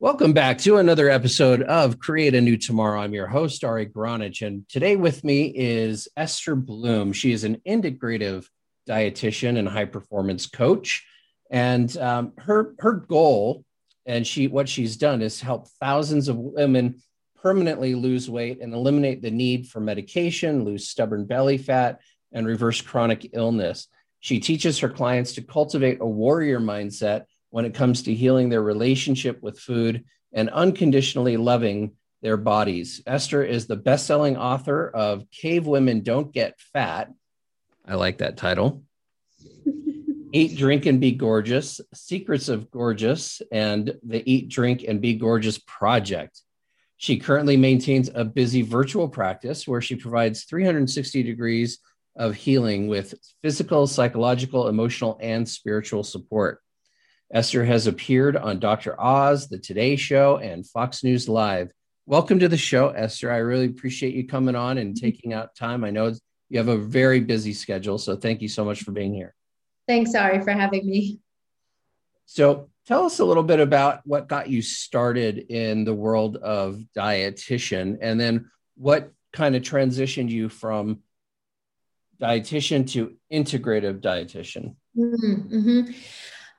Welcome back to another episode of Create a New Tomorrow. I'm your host, Ari Gronich, and today with me is Esther Blum. She is an integrative dietitian and high performance coach. And um, her, her goal and she what she's done is help thousands of women permanently lose weight and eliminate the need for medication, lose stubborn belly fat, and reverse chronic illness. She teaches her clients to cultivate a warrior mindset when it comes to healing their relationship with food and unconditionally loving their bodies. Esther is the best selling author of Cave Women Don't Get Fat. I like that title. Eat, Drink, and Be Gorgeous Secrets of Gorgeous and the Eat, Drink, and Be Gorgeous Project. She currently maintains a busy virtual practice where she provides 360 degrees of healing with physical, psychological, emotional, and spiritual support. Esther has appeared on Dr. Oz, The Today Show, and Fox News Live. Welcome to the show, Esther. I really appreciate you coming on and taking out time. I know you have a very busy schedule, so thank you so much for being here. Thanks, Ari, for having me. So, tell us a little bit about what got you started in the world of dietitian, and then what kind of transitioned you from dietitian to integrative dietitian. Mm-hmm.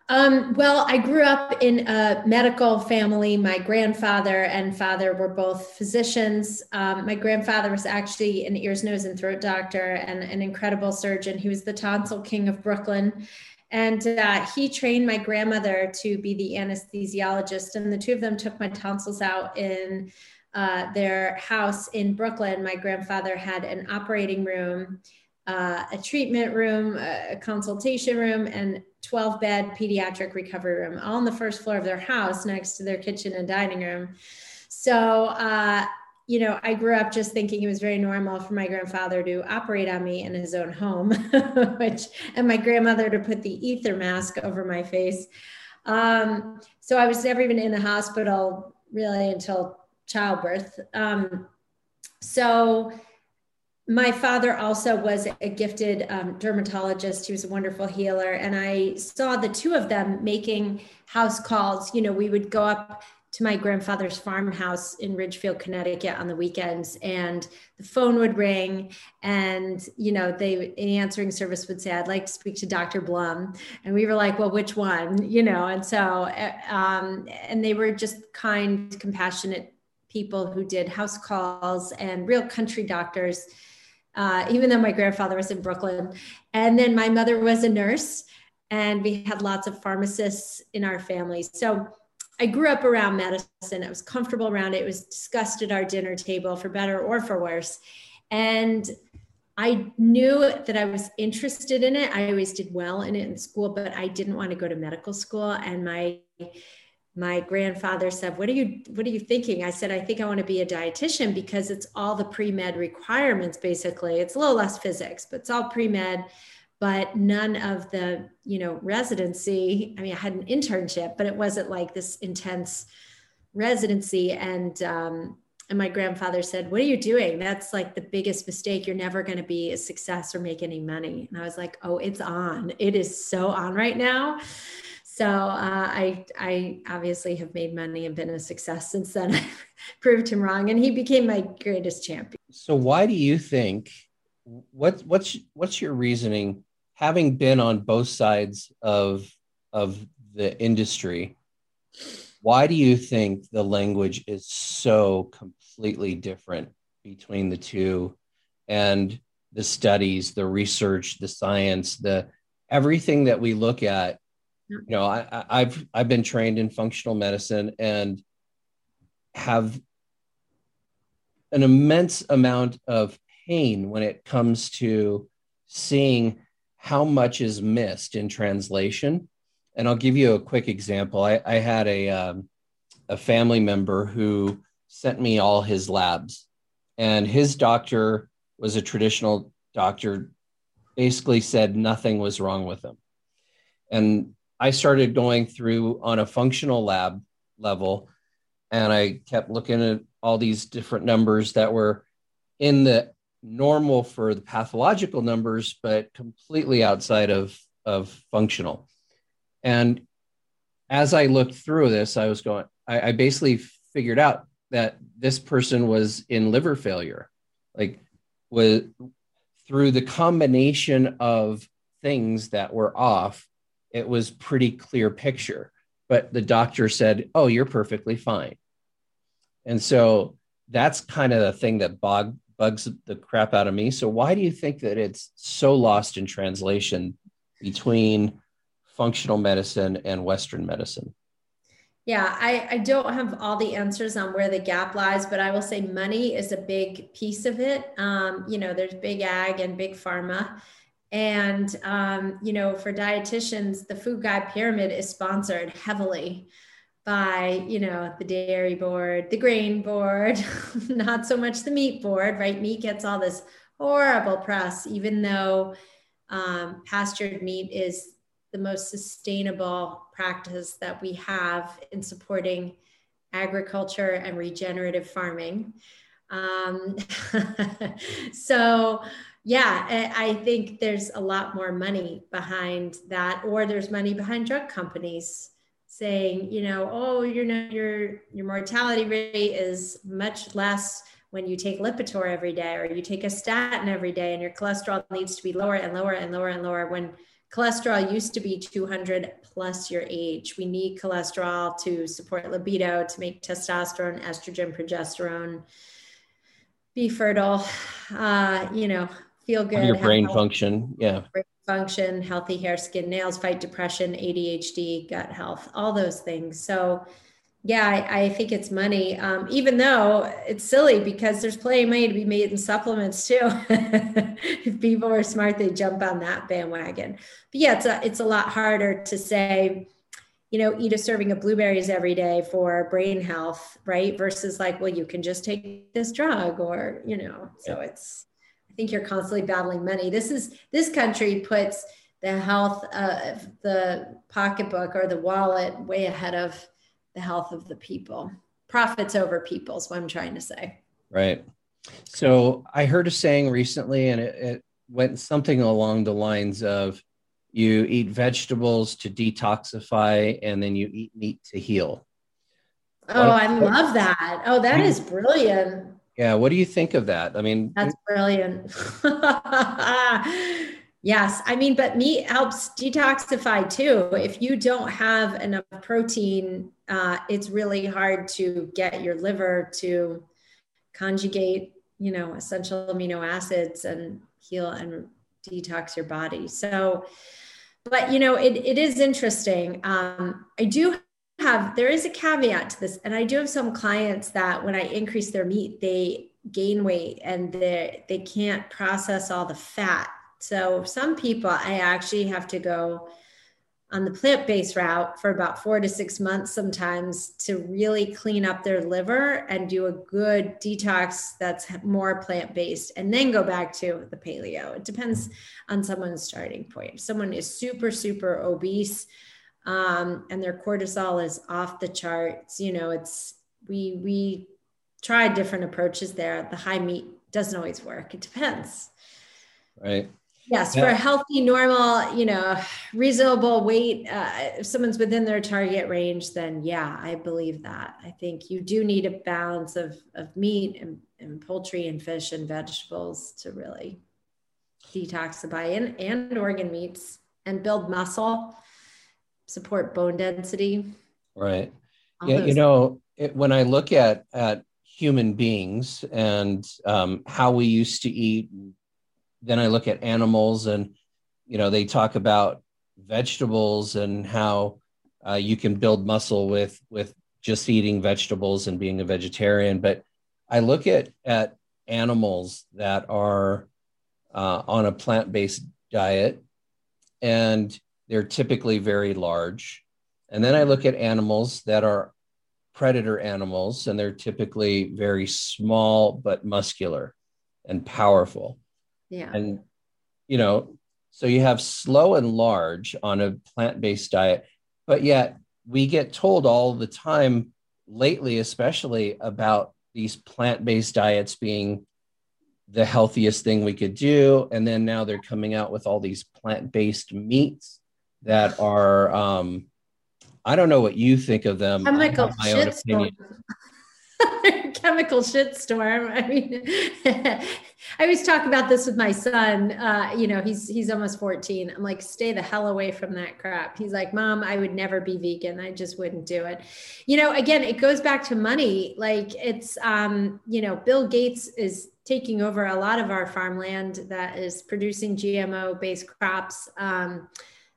Um, well, I grew up in a medical family. My grandfather and father were both physicians. Um, my grandfather was actually an ears, nose, and throat doctor and an incredible surgeon. He was the tonsil king of Brooklyn. And uh, he trained my grandmother to be the anesthesiologist. And the two of them took my tonsils out in uh, their house in Brooklyn. My grandfather had an operating room uh, a treatment room, a consultation room, and 12 bed pediatric recovery room, all on the first floor of their house next to their kitchen and dining room. So, uh, you know, I grew up just thinking it was very normal for my grandfather to operate on me in his own home, which, and my grandmother to put the ether mask over my face. Um, so I was never even in the hospital really until childbirth. Um, so, my father also was a gifted um, dermatologist. He was a wonderful healer. And I saw the two of them making house calls. You know, we would go up to my grandfather's farmhouse in Ridgefield, Connecticut on the weekends, and the phone would ring, and you know, they the answering service would say, "I'd like to speak to Dr. Blum," and we were like, "Well, which one?" You know, and so, uh, um, and they were just kind, compassionate people who did house calls and real country doctors uh, even though my grandfather was in Brooklyn. And then my mother was a nurse, and we had lots of pharmacists in our family. So I grew up around medicine. I was comfortable around it. It was discussed at our dinner table for better or for worse. And I knew that I was interested in it. I always did well in it in school, but I didn't want to go to medical school. And my my grandfather said what are you what are you thinking? I said i think i want to be a dietitian because it's all the pre-med requirements basically. It's a little less physics but it's all pre-med but none of the you know residency i mean i had an internship but it wasn't like this intense residency. And um, and my grandfather said what are you doing? That's like the biggest mistake. You're never going to be a success or make any money. And i was like oh it's on. It is so on right now so uh, I, I obviously have made money and been a success since then. I proved him wrong, and he became my greatest champion. So why do you think? What what's what's your reasoning? Having been on both sides of of the industry, why do you think the language is so completely different between the two, and the studies, the research, the science, the everything that we look at you know I, i've i've been trained in functional medicine and have an immense amount of pain when it comes to seeing how much is missed in translation. And i'll give you a quick example. I, I had a um, a family member who sent me all his labs. And his doctor was a traditional doctor basically said nothing was wrong with him. And I started going through on a functional lab level and I kept looking at all these different numbers that were in the normal for the pathological numbers, but completely outside of, of functional. And as I looked through this, I was going, I, I basically figured out that this person was in liver failure, like was through the combination of things that were off, it was pretty clear picture. But the doctor said, "Oh, you're perfectly fine." And so that's kind of the thing that bog, bugs the crap out of me. So why do you think that it's so lost in translation between functional medicine and Western medicine? Yeah, I, I don't have all the answers on where the gap lies, but I will say money is a big piece of it. Um, you know, there's big ag and big pharma. And, um, you know, for dietitians, the food guide pyramid is sponsored heavily by, you know, the dairy board, the grain board, not so much the meat board, right? Meat gets all this horrible press, even though um, pastured meat is the most sustainable practice that we have in supporting agriculture and regenerative farming. Um, so, yeah, I think there's a lot more money behind that, or there's money behind drug companies saying, you know, oh, you know, your your mortality rate is much less when you take Lipitor every day, or you take a statin every day, and your cholesterol needs to be lower and lower and lower and lower when cholesterol used to be 200 plus your age. We need cholesterol to support libido, to make testosterone, estrogen, progesterone, be fertile, uh, you know, feel good. Your brain function. Yeah. Brain function, healthy hair, skin, nails, fight depression, ADHD, gut health, all those things. So, yeah, I, I, think it's money, um, even though it's silly because there's plenty of money to be made in supplements too. if people were smart, they jump on that bandwagon. But yeah, it's a, it's a lot harder to say, you know, eat a serving of blueberries every day for brain health, right? Versus like, well, you can just take this drug or, you know, so it's, think you're constantly battling money. This is, this country puts the health of the pocketbook or the wallet way ahead of the health of the people. Profits over people is what I'm trying to say. Right. So I heard a saying recently, and it, it went something along the lines of you eat vegetables to detoxify, and then you eat meat to heal. Oh, I love that. Oh, that hmm. is brilliant. Yeah. What do you think of that? I mean, that's brilliant. Yes, I mean, but meat helps detoxify too. If you don't have enough protein, uh, it's really hard to get your liver to conjugate, you know, essential amino acids and heal and detox your body. So, but you know, it, it is interesting. Um, I do have, there is a caveat to this, and I do have some clients that when I increase their meat, they gain weight and they they can't process all the fat. So some people, I actually have to go on the plant-based route for about four to six months sometimes to really clean up their liver and do a good detox that's more plant-based and then go back to the paleo. It depends on someone's starting point. If someone is super super obese um, and their cortisol is off the charts you know it's we we try different approaches there. The high meat doesn't always work. It depends. Right. Yes, yeah. for a healthy, normal, you know, reasonable weight, uh, if someone's within their target range, then yeah, I believe that. I think you do need a balance of, of meat and, and poultry and fish and vegetables to really detoxify and, and organ meats and build muscle, support bone density. Right. Yeah, you know, it, when I look at at human beings and um, how we used to eat then I look at animals and, you know, they talk about vegetables and how uh, you can build muscle with, with just eating vegetables and being a vegetarian. But I look at, at animals that are uh, on a plant-based diet and they're typically very large. And then I look at animals that are predator animals and they're typically very small but muscular and powerful. Yeah. And, you know, so you have slow and large on a plant based diet, but yet we get told all the time lately, especially about these plant based diets being the healthiest thing we could do. And then now they're coming out with all these plant based meats that are, um, I don't know what you think of them. Chemical my own opinion. chemical shitstorm. I mean, I always talk about this with my son. Uh, you know, he's he's almost 14. I'm like, stay the hell away from that crap. He's like, Mom, I would never be vegan. I just wouldn't do it. You know, again, it goes back to money. Like it's um, you know, Bill Gates is taking over a lot of our farmland that is producing GMO based crops. Um,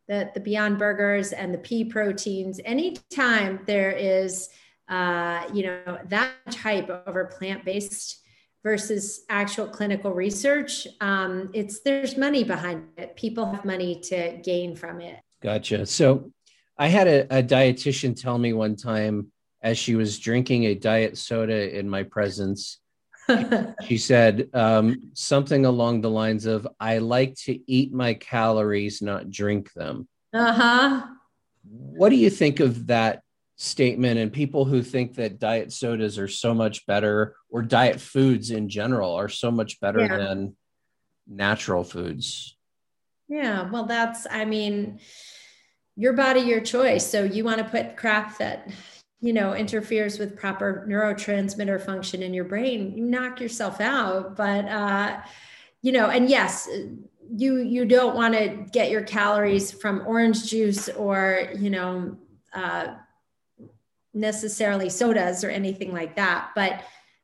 the, the Beyond Burgers and the pea proteins. Anytime there is uh, you know, that type over plant-based versus actual clinical research, um, it's there's money behind it. People have money to gain from it. Gotcha. So I had a, a dietitian tell me one time as she was drinking a diet soda in my presence. she said um, something along the lines of, I like to eat my calories, not drink them. Uh huh. What do you think of that statement and people who think that diet sodas are so much better or diet foods in general are so much better yeah. than natural foods yeah well that's i mean your body your choice so you want to put crap that you know interferes with proper neurotransmitter function in your brain you knock yourself out but uh you know and yes you you don't want to get your calories from orange juice or you know uh necessarily sodas or anything like that. But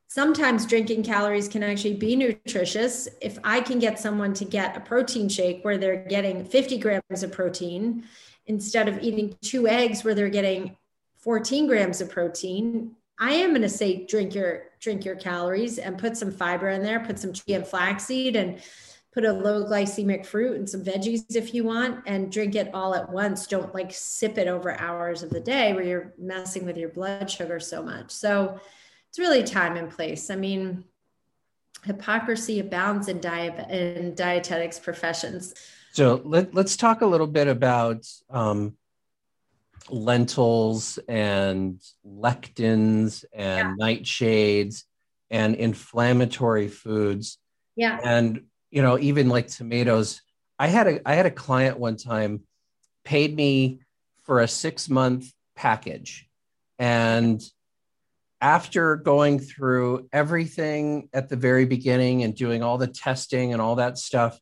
sometimes drinking calories can actually be nutritious. If I can get someone to get a protein shake where they're getting 50 grams of protein instead of eating two eggs where they're getting 14 grams of protein, I am going to say drink your drink your calories and put some fiber in there, put some chia and flaxseed and put a low glycemic fruit and some veggies if you want and drink it all at once. Don't like sip it over hours of the day where you're messing with your blood sugar so much. So it's really time and place. I mean hypocrisy abounds in diet in dietetics professions. So let, let's talk a little bit about um, lentils and lectins and yeah. nightshades and inflammatory foods yeah and you know, even like tomatoes. I had a I had a client one time paid me for a six month package, and after going through everything at the very beginning and doing all the testing and all that stuff,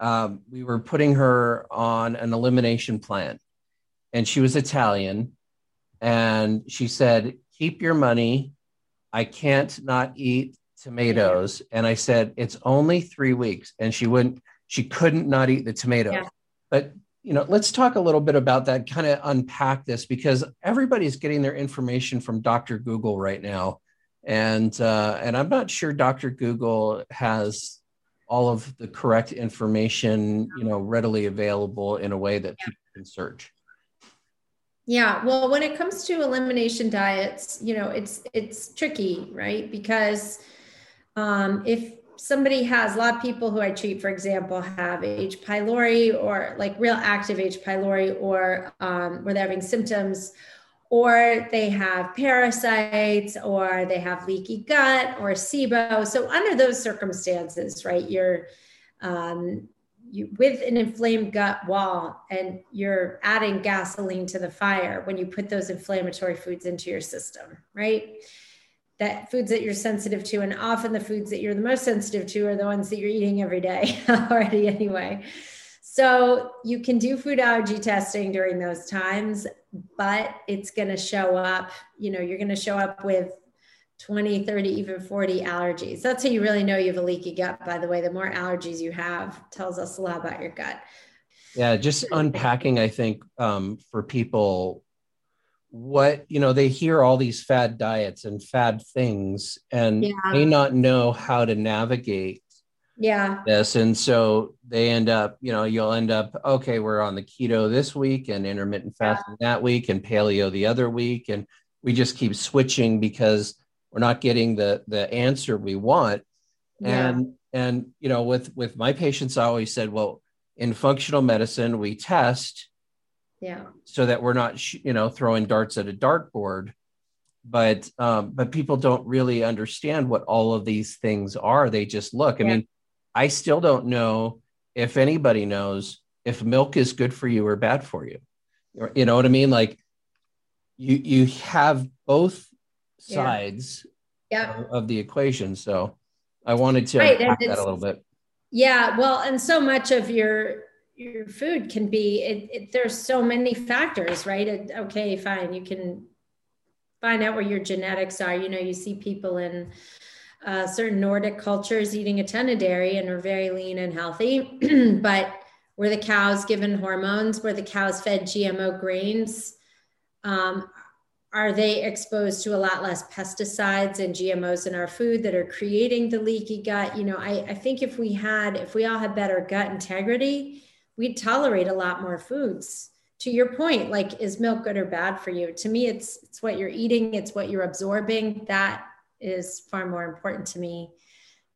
um, we were putting her on an elimination plan, and she was Italian, and she said, "Keep your money. I can't not eat tomatoes. And i said it's only three weeks. And she wouldn't she couldn't not eat the tomatoes. Yeah. but you know let's talk a little bit about that kind of unpack this because everybody's getting their information from dr google right now. And uh, and i'm not sure dr google has all of the correct information you know readily available in a way that people can search yeah, well, when it comes to elimination diets, you know, it's it's tricky, right? Because um, if somebody has a lot of people who I treat, for example, have H. pylori or like real active H. pylori, or um, where they're having symptoms, or they have parasites, or they have leaky gut or SIBO. So under those circumstances, right, you're um, you, with an inflamed gut wall and you're adding gasoline to the fire when you put those inflammatory foods into your system, right? that foods that you're sensitive to and often the foods that you're the most sensitive to are the ones that you're eating every day already anyway so you can do food allergy testing during those times but it's going to show up you know you're going to show up with 20 30 even 40 allergies. That's how you really know you have a leaky gut by the way. The more allergies you have tells us a lot about your gut. Yeah just unpacking i think um, for people what you know they hear all these fad diets and fad things and yeah. may not know how to navigate yeah. this. And so they end up you know you'll end up okay we're on the keto this week and intermittent fasting yeah. that week and paleo the other week. And we just keep switching because we're not getting the the answer we want. Yeah. and and you know with with my patients i always said well in functional medicine we test yeah. so that we're not you know throwing darts at a dartboard. But um, but people don't really understand what all of these things are. They just look. I mean i still don't know if anybody knows if milk is good for you or bad for you. You know what i mean? Like you you have both sides yeah. of, of the equation. So I wanted to Right, unpack that a little bit. Yeah, well, and so much of your your food can be it, it, there's so many factors, right? It, okay, fine, you can find out where your genetics are. You know, you see people in uh, certain Nordic cultures eating a ton of dairy and are very lean and healthy, but were the cows given hormones? Were the cows fed GMO grains? Um, are they exposed to a lot less pesticides and GMOs in our food that are creating the leaky gut? You know, I, I think if we had, if we all had better gut integrity, we'd tolerate a lot more foods. To your point, like, is milk good or bad for you? To me, it's it's what you're eating, it's what you're absorbing. That is far more important to me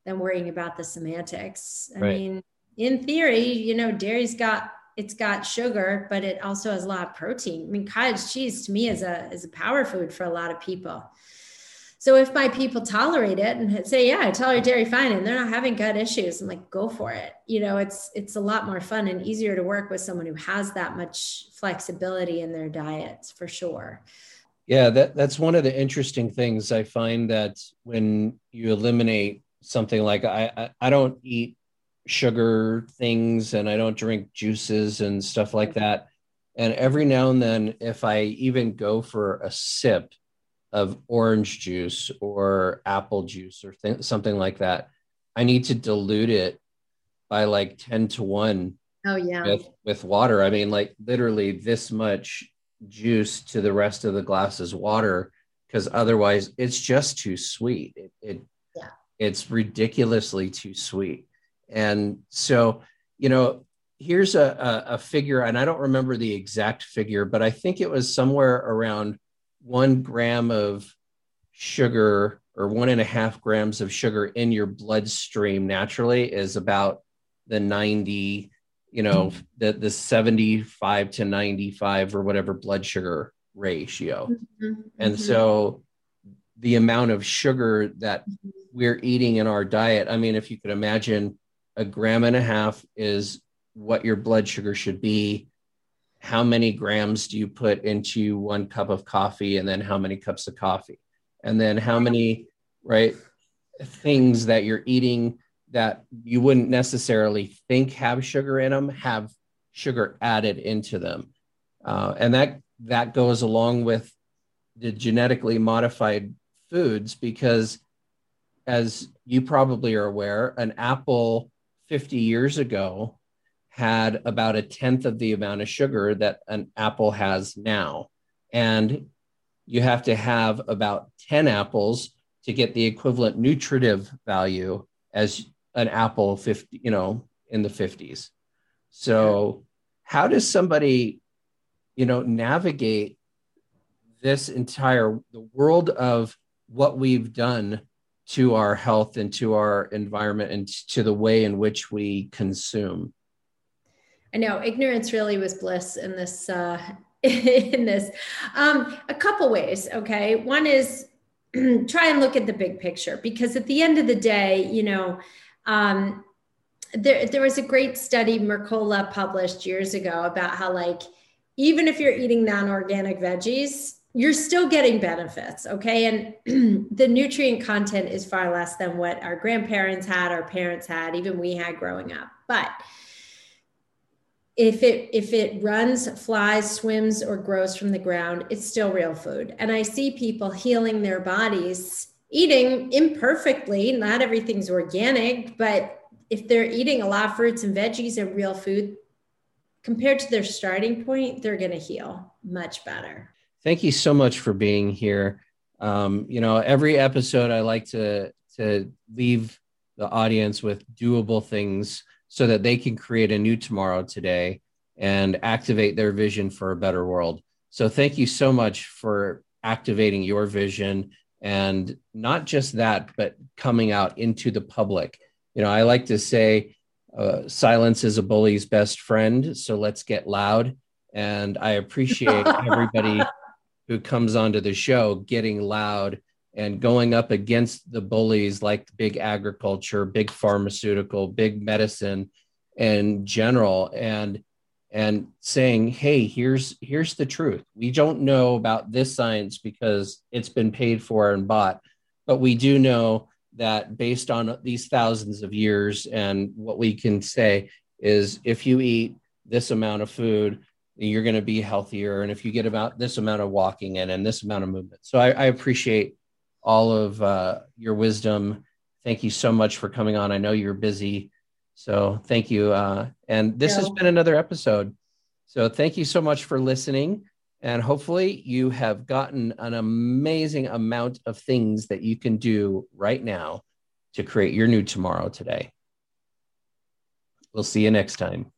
than worrying about the semantics. I Right. mean, in theory, you know, dairy's got it's got sugar, but it also has a lot of protein. I mean, cottage cheese to me is a is a power food for a lot of people. So if my people tolerate it and say, "Yeah, I tolerate dairy fine," and they're not having gut issues, I'm like, "Go for it." You know, it's it's a lot more fun and easier to work with someone who has that much flexibility in their diets for sure. Yeah, that that's one of the interesting things I find that when you eliminate something like I I, I don't eat sugar things and I don't drink juices and stuff like that. And every now and then, if I even go for a sip of orange juice or apple juice or th- something like that, I need to dilute it by like 10 to 1 Oh yeah. with with water. I mean, like literally this much juice to the rest of the glass is water because otherwise it's just too sweet. It, it Yeah. it's ridiculously too sweet. And so, you know, here's a, a, a figure, and I don't remember the exact figure, but I think it was somewhere around one gram of sugar or one and a half grams of sugar in your bloodstream naturally is about the 90 you know the the 75 to 95 or whatever blood sugar ratio. Mhm, and mhm. so the amount of sugar that we're eating in our diet i mean if you could imagine a gram and a half is what your blood sugar should be. How many grams do you put into one cup of coffee and then how many cups of coffee? And then how many right things that you're eating that you wouldn't necessarily think have sugar in them have sugar added into them. Uh, and that that goes along with the genetically modified foods because as you probably are aware an apple 50 years ago had about a tenth of the amount of sugar that an apple has now. And you have to have about 10 apples to get the equivalent nutritive value as an apple 50 you know in the 50s so how does somebody you know navigate this entire the world of what we've done to our health and to our environment and to the way in which we consume I know ignorance really was bliss in this uh, in this. Um, a couple ways. Okay, one is try and look at the big picture because at the end of the day, you know, um, there there was a great study Mercola published years ago about how like even if you're eating non-organic veggies, you're still getting benefits. Okay, and the nutrient content is far less than what our grandparents had, our parents had, even we had growing up, but if it if it runs flies swims or grows from the ground it's still real food. And i see people healing their bodies eating imperfectly not everything's organic but if they're eating a lot of fruits and veggies and real food compared to their starting point they're going to heal much better thank you so much for being here um, you know every episode i like to to leave the audience with doable things so that they can create a new tomorrow today and activate their vision for a better world. So, thank you so much for activating your vision and not just that, but coming out into the public. You know, I like to say, uh, silence is a bully's best friend. So, let's get loud. And I appreciate everybody who comes onto the show getting loud and going up against the bullies like big agriculture, big pharmaceutical, big medicine in general and and saying, "Hey, here's here's the truth. We don't know about this science because it's been paid for and bought, but we do know that based on these thousands of years and what we can say is if you eat this amount of food you're going to be healthier and if you get about this amount of walking in and this amount of movement. So i, I appreciate all of uh, your wisdom. Thank you so much for coming on. I know you're busy. So thank you uh, and this has been another episode. So thank you so much for listening and hopefully you have gotten an amazing amount of things that you can do right now to create your new tomorrow today. We'll see you next time